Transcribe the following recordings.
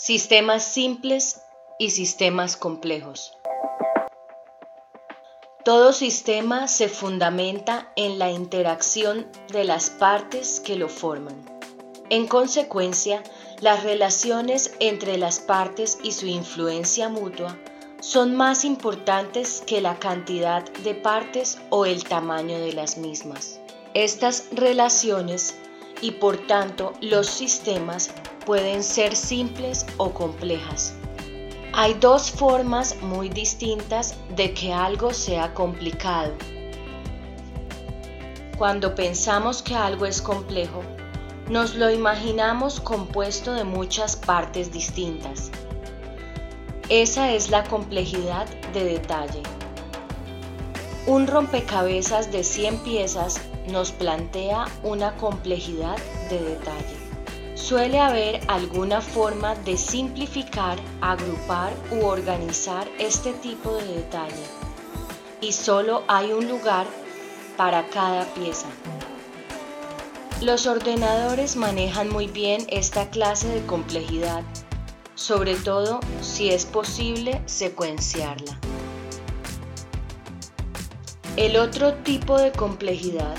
Sistemas simples y sistemas complejos. Todo sistema se fundamenta en la interacción de las partes que lo forman. En consecuencia, las relaciones entre las partes y su influencia mutua son más importantes que la cantidad de partes o el tamaño de las mismas. Estas relaciones y por tanto los sistemas pueden ser simples o complejas. Hay dos formas muy distintas de que algo sea complicado. Cuando pensamos que algo es complejo, nos lo imaginamos compuesto de muchas partes distintas. Esa es la complejidad de detalle. Un rompecabezas de 100 piezas nos plantea una complejidad de detalle. Suele haber alguna forma de simplificar, agrupar u organizar este tipo de detalle y solo hay un lugar para cada pieza. Los ordenadores manejan muy bien esta clase de complejidad, sobre todo si es posible secuenciarla. El otro tipo de complejidad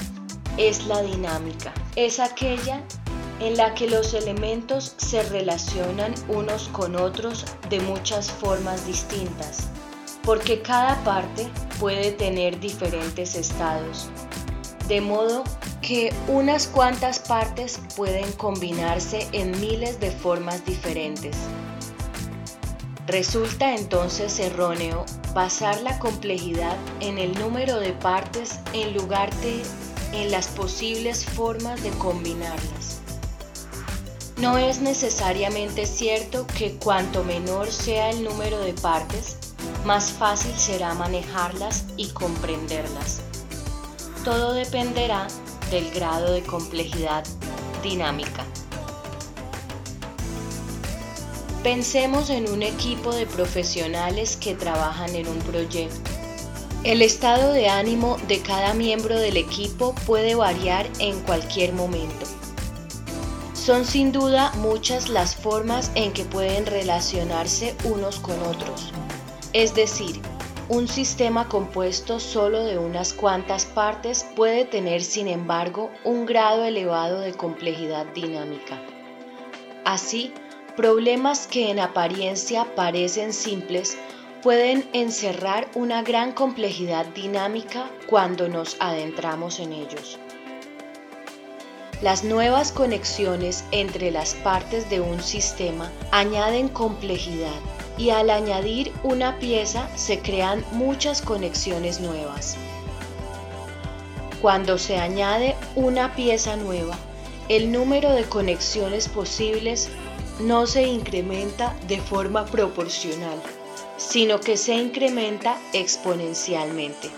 es la dinámica. Es aquella en la que los elementos se relacionan unos con otros de muchas formas distintas, porque cada parte puede tener diferentes estados, de modo que unas cuantas partes pueden combinarse en miles de formas diferentes. Resulta entonces erróneo basar la complejidad en el número de partes en lugar de en las posibles formas de combinarlas. No es necesariamente cierto que cuanto menor sea el número de partes, más fácil será manejarlas y comprenderlas. Todo dependerá del grado de complejidad dinámica. Pensemos en un equipo de profesionales que trabajan en un proyecto. El estado de ánimo de cada miembro del equipo puede variar en cualquier momento. Son sin duda muchas las formas en que pueden relacionarse unos con otros. Es decir, un sistema compuesto solo de unas cuantas partes puede tener sin embargo un grado elevado de complejidad dinámica. Así, problemas que en apariencia parecen simples pueden encerrar una gran complejidad dinámica cuando nos adentramos en ellos. Las nuevas conexiones entre las partes de un sistema añaden complejidad y al añadir una pieza se crean muchas conexiones nuevas. Cuando se añade una pieza nueva, el número de conexiones posibles no se incrementa de forma proporcional sino que se incrementa exponencialmente.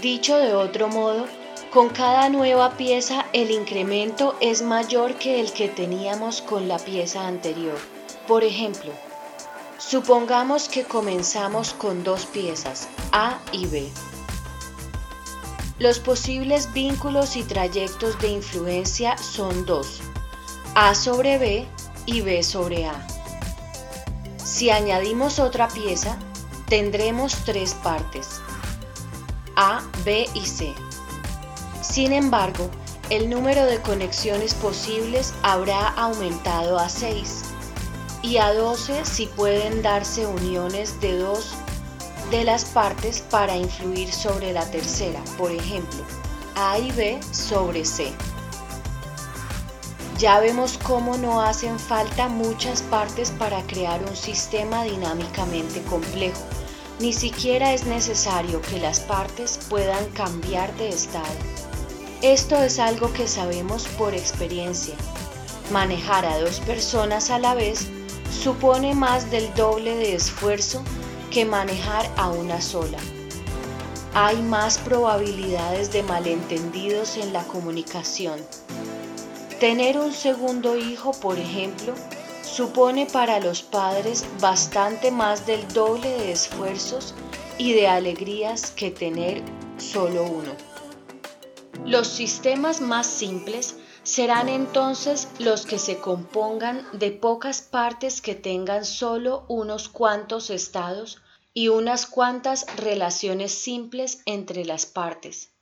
Dicho de otro modo, con cada nueva pieza el incremento es mayor que el que teníamos con la pieza anterior. Por ejemplo, supongamos que comenzamos con dos piezas, A y B. Los posibles vínculos y trayectos de influencia son dos, A sobre B y B sobre A. Si añadimos otra pieza, tendremos tres partes, A, B y C. Sin embargo, el número de conexiones posibles habrá aumentado a 6 y a 12 si pueden darse uniones de dos de las partes para influir sobre la tercera, por ejemplo, A y B sobre C. Ya vemos cómo no hacen falta muchas partes para crear un sistema dinámicamente complejo. Ni siquiera es necesario que las partes puedan cambiar de estado. Esto es algo que sabemos por experiencia. Manejar a dos personas a la vez supone más del doble de esfuerzo que manejar a una sola. Hay más probabilidades de malentendidos en la comunicación. Tener un segundo hijo, por ejemplo, supone para los padres bastante más del doble de esfuerzos y de alegrías que tener solo uno. Los sistemas más simples serán entonces los que se compongan de pocas partes que tengan solo unos cuantos estados y unas cuantas relaciones simples entre las partes.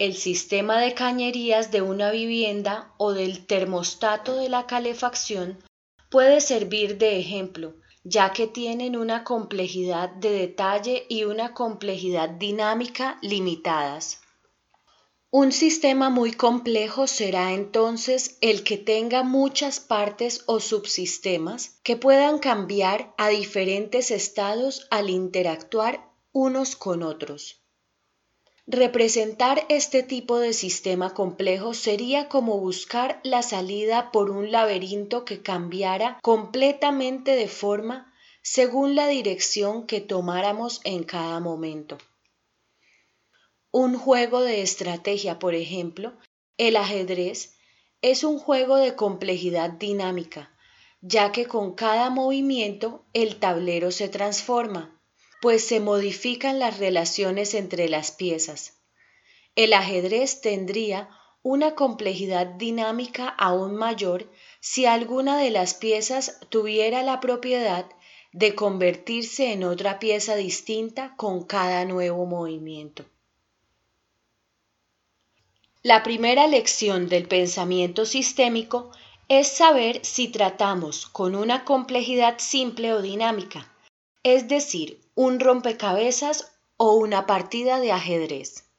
El sistema de cañerías de una vivienda o del termostato de la calefacción puede servir de ejemplo, ya que tienen una complejidad de detalle y una complejidad dinámica limitadas. Un sistema muy complejo será entonces el que tenga muchas partes o subsistemas que puedan cambiar a diferentes estados al interactuar unos con otros. Representar este tipo de sistema complejo sería como buscar la salida por un laberinto que cambiara completamente de forma según la dirección que tomáramos en cada momento. Un juego de estrategia, por ejemplo, el ajedrez, es un juego de complejidad dinámica, ya que con cada movimiento el tablero se transforma, pues se modifican las relaciones entre las piezas. El ajedrez tendría una complejidad dinámica aún mayor si alguna de las piezas tuviera la propiedad de convertirse en otra pieza distinta con cada nuevo movimiento. La primera lección del pensamiento sistémico es saber si tratamos con una complejidad simple o dinámica, es decir, un rompecabezas o una partida de ajedrez.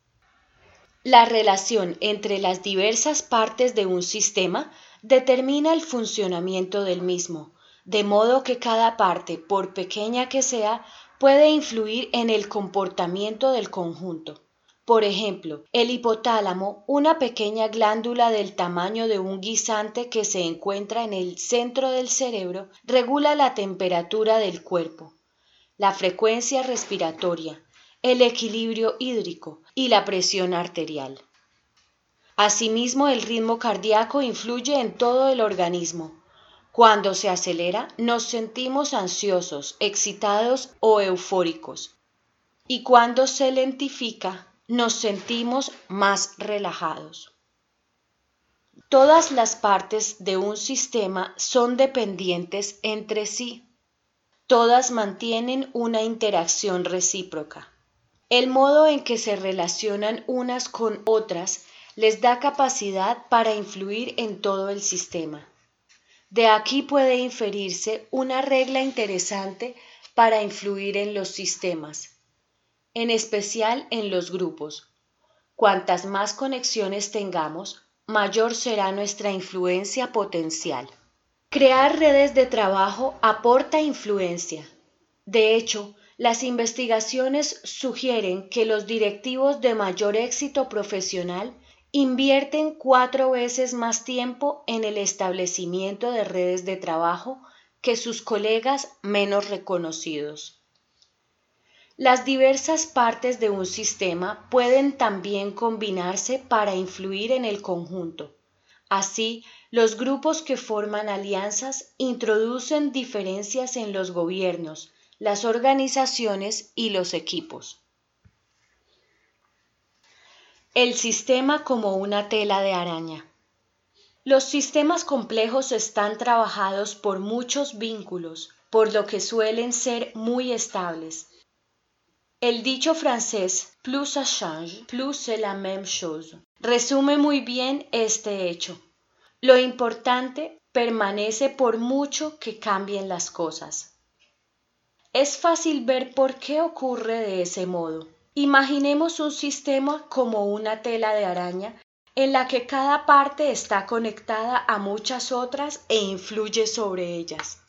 La relación entre las diversas partes de un sistema determina el funcionamiento del mismo, de modo que cada parte, por pequeña que sea, puede influir en el comportamiento del conjunto. Por ejemplo, el hipotálamo, una pequeña glándula del tamaño de un guisante que se encuentra en el centro del cerebro, regula la temperatura del cuerpo, la frecuencia respiratoria, el equilibrio hídrico y la presión arterial. Asimismo, el ritmo cardíaco influye en todo el organismo. Cuando se acelera, nos sentimos ansiosos, excitados o eufóricos. Y cuando se lentifica, nos sentimos más relajados. Todas las partes de un sistema son dependientes entre sí. Todas mantienen una interacción recíproca. El modo en que se relacionan unas con otras les da capacidad para influir en todo el sistema. De aquí puede inferirse una regla interesante para influir en los sistemas en especial en los grupos. Cuantas más conexiones tengamos, mayor será nuestra influencia potencial. Crear redes de trabajo aporta influencia. De hecho, las investigaciones sugieren que los directivos de mayor éxito profesional invierten cuatro veces más tiempo en el establecimiento de redes de trabajo que sus colegas menos reconocidos. Las diversas partes de un sistema pueden también combinarse para influir en el conjunto. Así, los grupos que forman alianzas introducen diferencias en los gobiernos, las organizaciones y los equipos. El sistema como una tela de araña. Los sistemas complejos están trabajados por muchos vínculos, por lo que suelen ser muy estables. El dicho francés plus ça change, plus c'est la même chose resume muy bien este hecho. Lo importante permanece por mucho que cambien las cosas. Es fácil ver por qué ocurre de ese modo. Imaginemos un sistema como una tela de araña en la que cada parte está conectada a muchas otras e influye sobre ellas.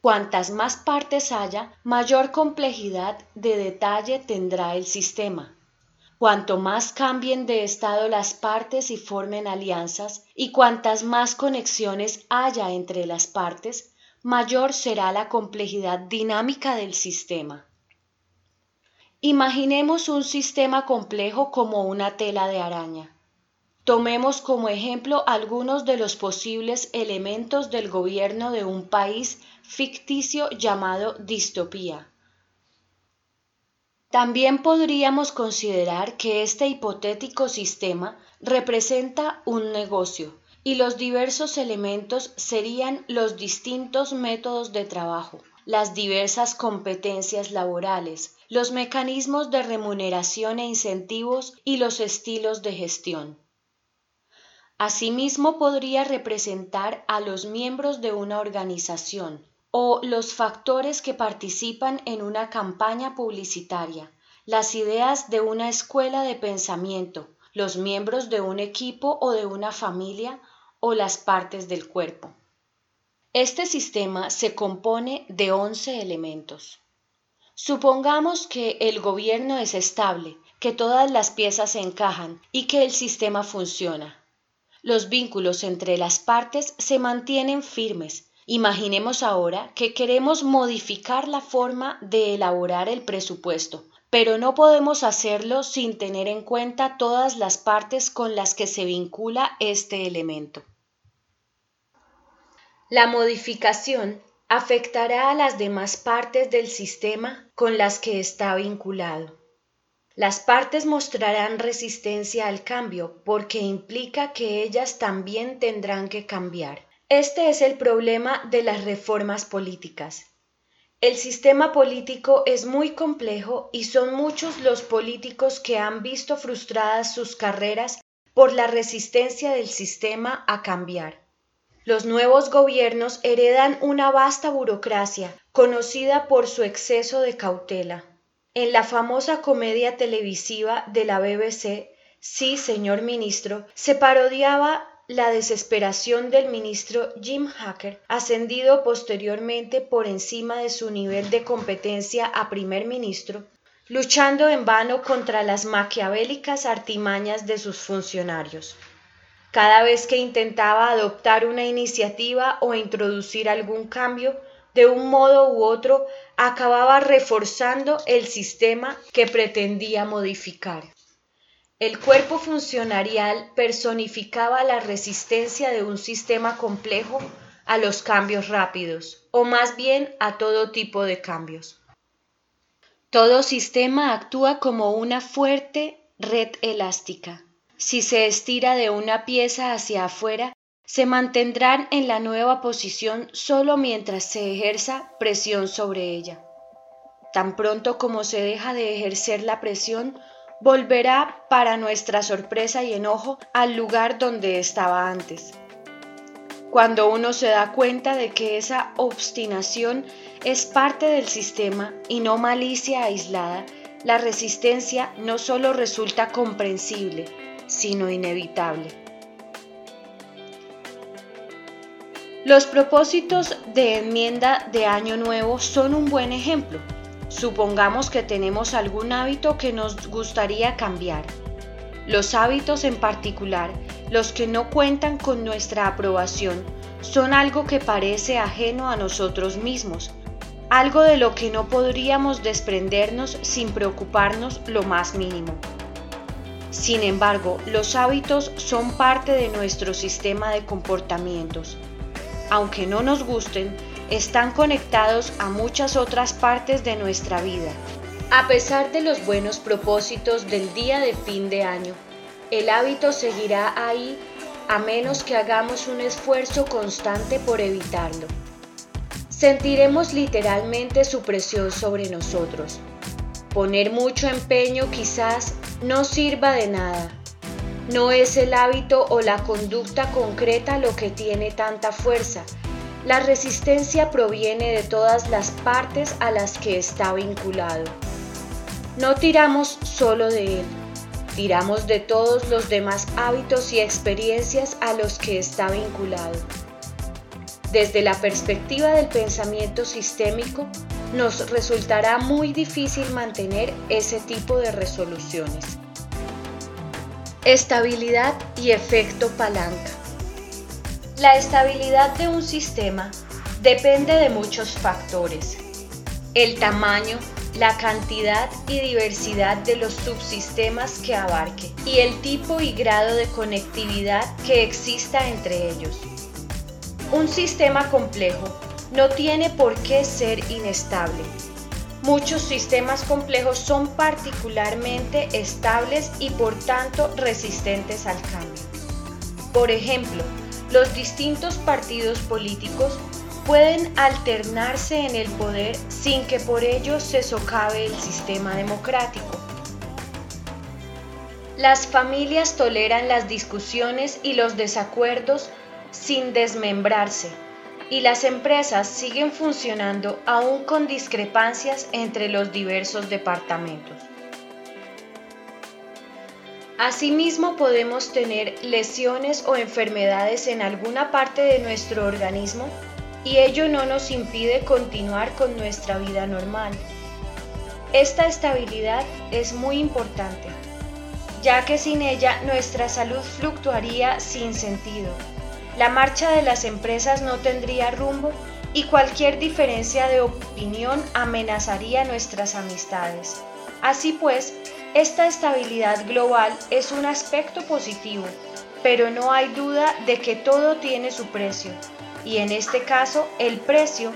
Cuantas más partes haya, mayor complejidad de detalle tendrá el sistema. Cuanto más cambien de estado las partes y formen alianzas, y cuantas más conexiones haya entre las partes, mayor será la complejidad dinámica del sistema. Imaginemos un sistema complejo como una tela de araña. Tomemos como ejemplo algunos de los posibles elementos del gobierno de un país ficticio llamado distopía. También podríamos considerar que este hipotético sistema representa un negocio y los diversos elementos serían los distintos métodos de trabajo, las diversas competencias laborales, los mecanismos de remuneración e incentivos y los estilos de gestión. Asimismo podría representar a los miembros de una organización o los factores que participan en una campaña publicitaria, las ideas de una escuela de pensamiento, los miembros de un equipo o de una familia o las partes del cuerpo. Este sistema se compone de 11 elementos. Supongamos que el gobierno es estable, que todas las piezas se encajan y que el sistema funciona. Los vínculos entre las partes se mantienen firmes. Imaginemos ahora que queremos modificar la forma de elaborar el presupuesto, pero no podemos hacerlo sin tener en cuenta todas las partes con las que se vincula este elemento. La modificación afectará a las demás partes del sistema con las que está vinculado. Las partes mostrarán resistencia al cambio porque implica que ellas también tendrán que cambiar. Este es el problema de las reformas políticas. El sistema político es muy complejo y son muchos los políticos que han visto frustradas sus carreras por la resistencia del sistema a cambiar. Los nuevos gobiernos heredan una vasta burocracia, conocida por su exceso de cautela. En la famosa comedia televisiva de la BBC, Sí, señor ministro, se parodiaba la desesperación del ministro Jim Hacker, ascendido posteriormente por encima de su nivel de competencia a primer ministro, luchando en vano contra las maquiavélicas artimañas de sus funcionarios. Cada vez que intentaba adoptar una iniciativa o introducir algún cambio, de un modo u otro, acababa reforzando el sistema que pretendía modificar. El cuerpo funcionarial personificaba la resistencia de un sistema complejo a los cambios rápidos, o más bien a todo tipo de cambios. Todo sistema actúa como una fuerte red elástica si se estira de una pieza hacia afuera, se mantendrán en la nueva posición solo mientras se ejerza presión sobre ella. Tan pronto como se deja de ejercer la presión, volverá, para nuestra sorpresa y enojo, al lugar donde estaba antes. Cuando uno se da cuenta de que esa obstinación es parte del sistema y no malicia aislada, la resistencia no solo resulta comprensible, sino inevitable. Los propósitos de enmienda de Año Nuevo son un buen ejemplo. Supongamos que tenemos algún hábito que nos gustaría cambiar. Los hábitos en particular, los que no cuentan con nuestra aprobación, son algo que parece ajeno a nosotros mismos, algo de lo que no podríamos desprendernos sin preocuparnos lo más mínimo. Sin embargo, los hábitos son parte de nuestro sistema de comportamientos. Aunque no nos gusten, están conectados a muchas otras partes de nuestra vida. A pesar de los buenos propósitos del día de fin de año, el hábito seguirá ahí a menos que hagamos un esfuerzo constante por evitarlo. Sentiremos literalmente su presión sobre nosotros. Poner mucho empeño quizás no sirva de nada. No es el hábito o la conducta concreta lo que tiene tanta fuerza. La resistencia proviene de todas las partes a las que está vinculado. No tiramos solo de él, tiramos de todos los demás hábitos y experiencias a los que está vinculado. Desde la perspectiva del pensamiento sistémico, nos resultará muy difícil mantener ese tipo de resoluciones. Estabilidad y efecto palanca. La estabilidad de un sistema depende de muchos factores. El tamaño, la cantidad y diversidad de los subsistemas que abarque y el tipo y grado de conectividad que exista entre ellos. Un sistema complejo no tiene por qué ser inestable. Muchos sistemas complejos son particularmente estables y por tanto resistentes al cambio. Por ejemplo, los distintos partidos políticos pueden alternarse en el poder sin que por ello se socave el sistema democrático. Las familias toleran las discusiones y los desacuerdos sin desmembrarse y las empresas siguen funcionando aún con discrepancias entre los diversos departamentos. Asimismo podemos tener lesiones o enfermedades en alguna parte de nuestro organismo y ello no nos impide continuar con nuestra vida normal. Esta estabilidad es muy importante ya que sin ella nuestra salud fluctuaría sin sentido. La marcha de las empresas no tendría rumbo y cualquier diferencia de opinión amenazaría nuestras amistades. Así pues, esta estabilidad global es un aspecto positivo, pero no hay duda de que todo tiene su precio, y en este caso el precio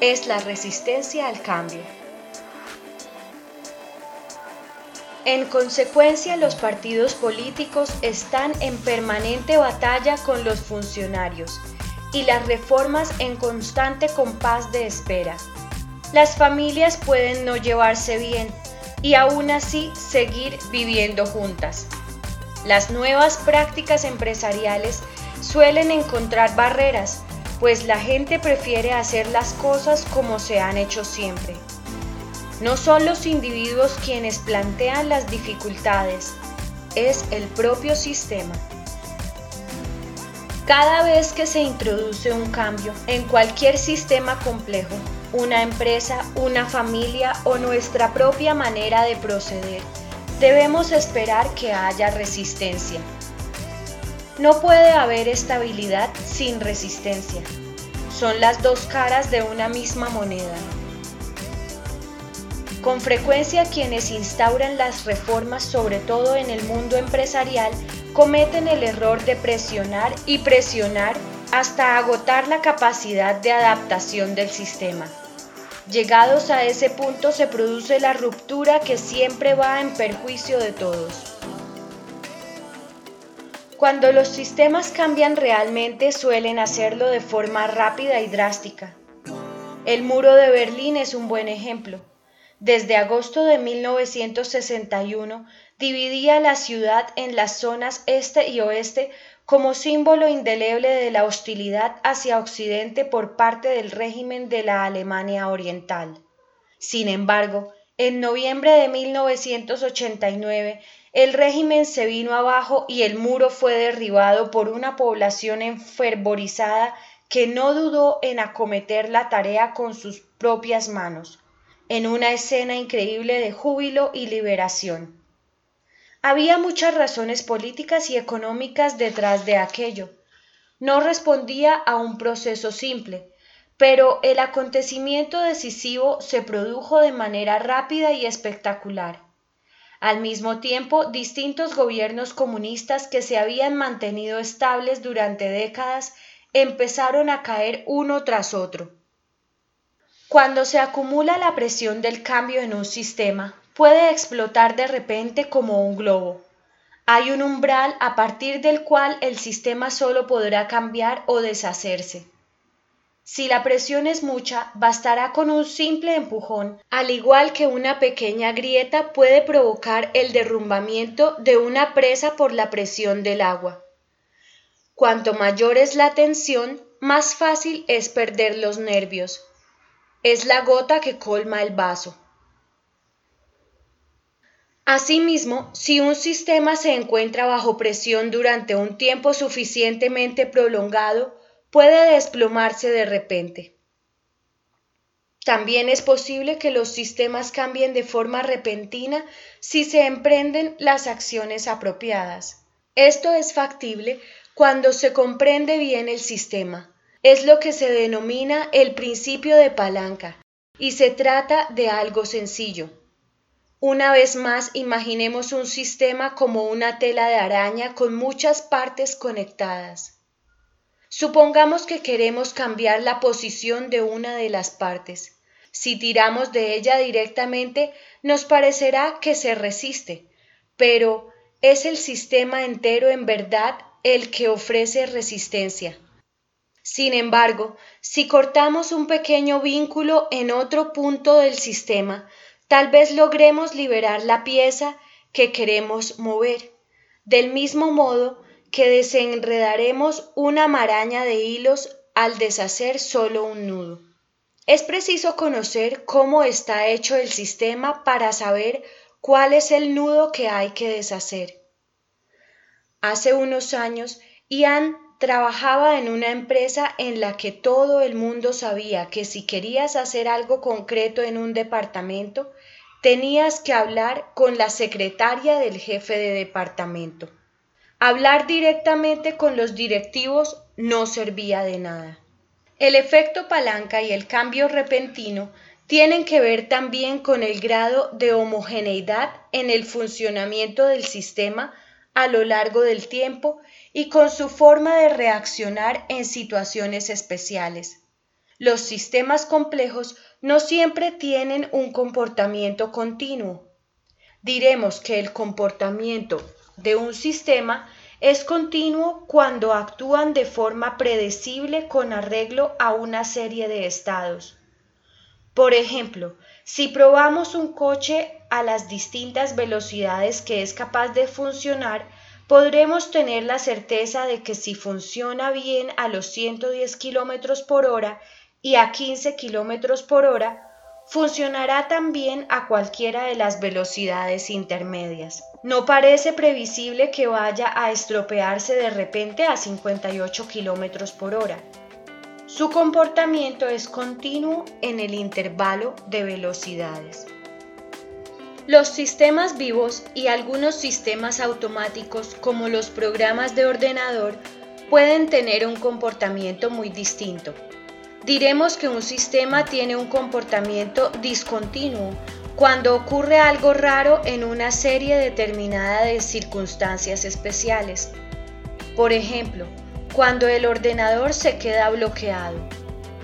es la resistencia al cambio. En consecuencia, los partidos políticos están en permanente batalla con los funcionarios y las reformas en constante compás de espera. Las familias pueden no llevarse bien y aún así seguir viviendo juntas. Las nuevas prácticas empresariales suelen encontrar barreras, pues la gente prefiere hacer las cosas como se han hecho siempre. No son los individuos quienes plantean las dificultades, es el propio sistema. Cada vez que se introduce un cambio en cualquier sistema complejo, una empresa, una familia o nuestra propia manera de proceder, debemos esperar que haya resistencia. No puede haber estabilidad sin resistencia. Son las dos caras de una misma moneda. Con frecuencia quienes instauran las reformas, sobre todo en el mundo empresarial, cometen el error de presionar y presionar hasta agotar la capacidad de adaptación del sistema. Llegados a ese punto se produce la ruptura que siempre va en perjuicio de todos. Cuando los sistemas cambian realmente suelen hacerlo de forma rápida y drástica. El muro de Berlín es un buen ejemplo desde agosto de 1961 dividía la ciudad en las zonas este y oeste como símbolo indeleble de la hostilidad hacia Occidente por parte del régimen de la Alemania Oriental. Sin embargo, en noviembre de 1989, el régimen se vino abajo y el muro fue derribado por una población enfervorizada que no dudó en acometer la tarea con sus propias manos en una escena increíble de júbilo y liberación. Había muchas razones políticas y económicas detrás de aquello. No respondía a un proceso simple, pero el acontecimiento decisivo se produjo de manera rápida y espectacular. Al mismo tiempo, distintos gobiernos comunistas que se habían mantenido estables durante décadas empezaron a caer uno tras otro. Cuando se acumula la presión del cambio en un sistema, puede explotar de repente como un globo. Hay un umbral a partir del cual el sistema solo podrá cambiar o deshacerse. Si la presión es mucha, bastará con un simple empujón, al igual que una pequeña grieta puede provocar el derrumbamiento de una presa por la presión del agua. Cuanto mayor es la tensión, más fácil es perder los nervios, es la gota que colma el vaso. Asimismo, si un sistema se encuentra bajo presión durante un tiempo suficientemente prolongado, puede desplomarse de repente. También es posible que los sistemas cambien de forma repentina si se emprenden las acciones apropiadas. Esto es factible cuando se comprende bien el sistema, es lo que se denomina el principio de palanca y se trata de algo sencillo. Una vez más, imaginemos un sistema como una tela de araña con muchas partes conectadas. Supongamos que queremos cambiar la posición de una de las partes. Si tiramos de ella directamente, nos parecerá que se resiste, pero es el sistema entero en verdad el que ofrece resistencia. Sin embargo, si cortamos un pequeño vínculo en otro punto del sistema, tal vez logremos liberar la pieza que queremos mover, del mismo modo que desenredaremos una maraña de hilos al deshacer solo un nudo. Es preciso conocer cómo está hecho el sistema para saber cuál es el nudo que hay que deshacer. Hace unos años, Ian trabajaba en una empresa en la que todo el mundo sabía que si querías hacer algo concreto en un departamento, tenías que hablar con la secretaria del jefe de departamento. Hablar directamente con los directivos no servía de nada. El efecto palanca y el cambio repentino tienen que ver también con el grado de homogeneidad en el funcionamiento del sistema a lo largo del tiempo y con su forma de reaccionar en situaciones especiales. Los sistemas complejos no siempre tienen un comportamiento continuo. Diremos que el comportamiento de un sistema es continuo cuando actúan de forma predecible con arreglo a una serie de estados. Por ejemplo, si probamos un coche a las distintas velocidades que es capaz de funcionar, podremos tener la certeza de que si funciona bien a los 110 km por hora y a 15 km por hora, funcionará también a cualquiera de las velocidades intermedias. No parece previsible que vaya a estropearse de repente a 58 km por hora. Su comportamiento es continuo en el intervalo de velocidades. Los sistemas vivos y algunos sistemas automáticos como los programas de ordenador pueden tener un comportamiento muy distinto. Diremos que un sistema tiene un comportamiento discontinuo cuando ocurre algo raro en una serie determinada de circunstancias especiales. Por ejemplo, cuando el ordenador se queda bloqueado,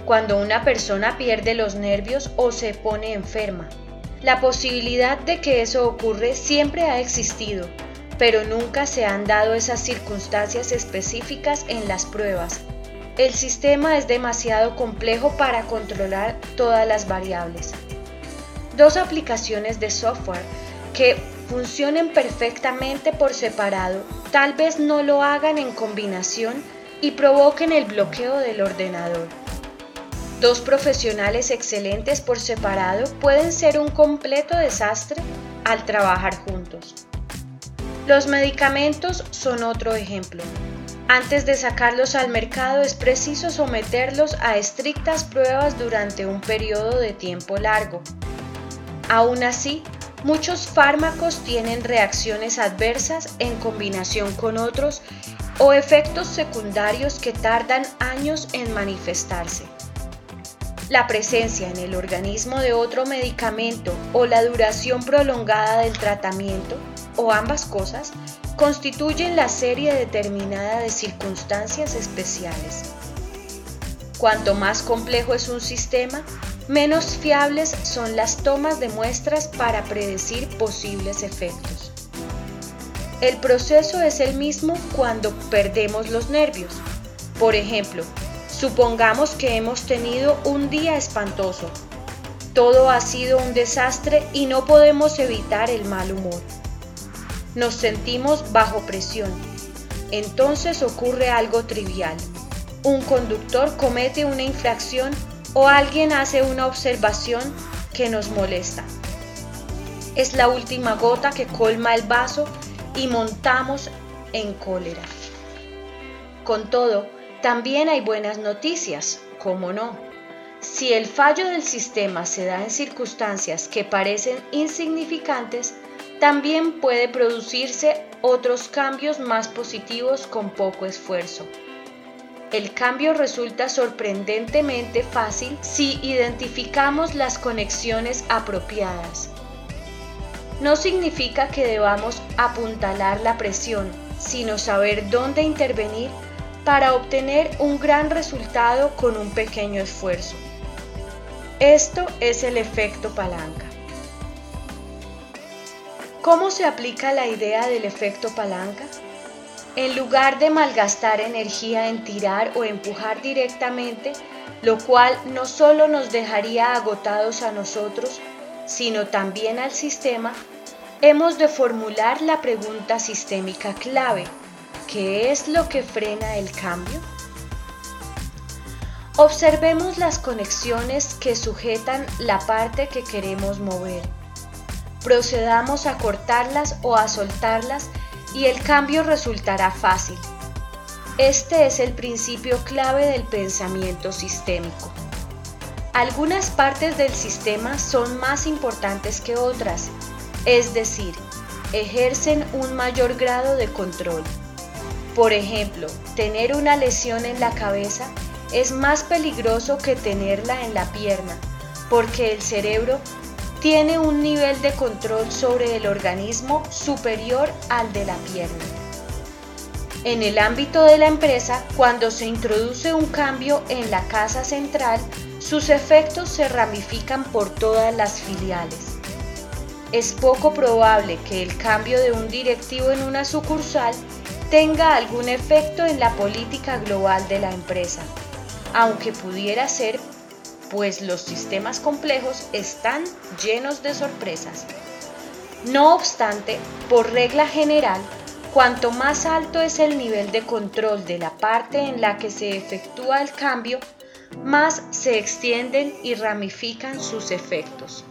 cuando una persona pierde los nervios o se pone enferma. La posibilidad de que eso ocurre siempre ha existido, pero nunca se han dado esas circunstancias específicas en las pruebas el sistema es demasiado complejo para controlar todas las variables. Dos aplicaciones de software que funcionen perfectamente por separado tal vez no lo hagan en combinación y provoquen el bloqueo del ordenador. Dos profesionales excelentes por separado pueden ser un completo desastre al trabajar juntos. Los medicamentos son otro ejemplo. Antes de sacarlos al mercado es preciso someterlos a estrictas pruebas durante un periodo de tiempo largo. Aún así, muchos fármacos tienen reacciones adversas en combinación con otros o efectos secundarios que tardan años en manifestarse. La presencia en el organismo de otro medicamento o la duración prolongada del tratamiento, o ambas cosas, constituyen la serie determinada de circunstancias especiales. Cuanto más complejo es un sistema, menos fiables son las tomas de muestras para predecir posibles efectos. El proceso es el mismo cuando perdemos los nervios. Por ejemplo, supongamos que hemos tenido un día espantoso. Todo ha sido un desastre y no podemos evitar el mal humor nos sentimos bajo presión. Entonces ocurre algo trivial. Un conductor comete una infracción o alguien hace una observación que nos molesta. Es la última gota que colma el vaso y montamos en cólera. Con todo, también hay buenas noticias, ¿cómo no? Si el fallo del sistema se da en circunstancias que parecen insignificantes, también puede producirse otros cambios más positivos con poco esfuerzo. El cambio resulta sorprendentemente fácil si identificamos las conexiones apropiadas. No significa que debamos apuntalar la presión, sino saber dónde intervenir para obtener un gran resultado con un pequeño esfuerzo. Esto es el efecto palanca. ¿Cómo se aplica la idea del efecto palanca? En lugar de malgastar energía en tirar o empujar directamente, lo cual no solo nos dejaría agotados a nosotros, sino también al sistema, hemos de formular la pregunta sistémica clave, ¿qué es lo que frena el cambio? Observemos las conexiones que sujetan la parte que queremos mover. Procedamos a cortarlas o a soltarlas y el cambio resultará fácil. Este es el principio clave del pensamiento sistémico. Algunas partes del sistema son más importantes que otras, es decir, ejercen un mayor grado de control. Por ejemplo, tener una lesión en la cabeza es más peligroso que tenerla en la pierna, porque el cerebro tiene un nivel de control sobre el organismo superior al de la pierna. En el ámbito de la empresa, cuando se introduce un cambio en la casa central, sus efectos se ramifican por todas las filiales. Es poco probable que el cambio de un directivo en una sucursal tenga algún efecto en la política global de la empresa aunque pudiera ser, pues los sistemas complejos están llenos de sorpresas. No obstante, por regla general, cuanto más alto es el nivel de control de la parte en la que se efectúa el cambio, más se extienden y ramifican sus efectos.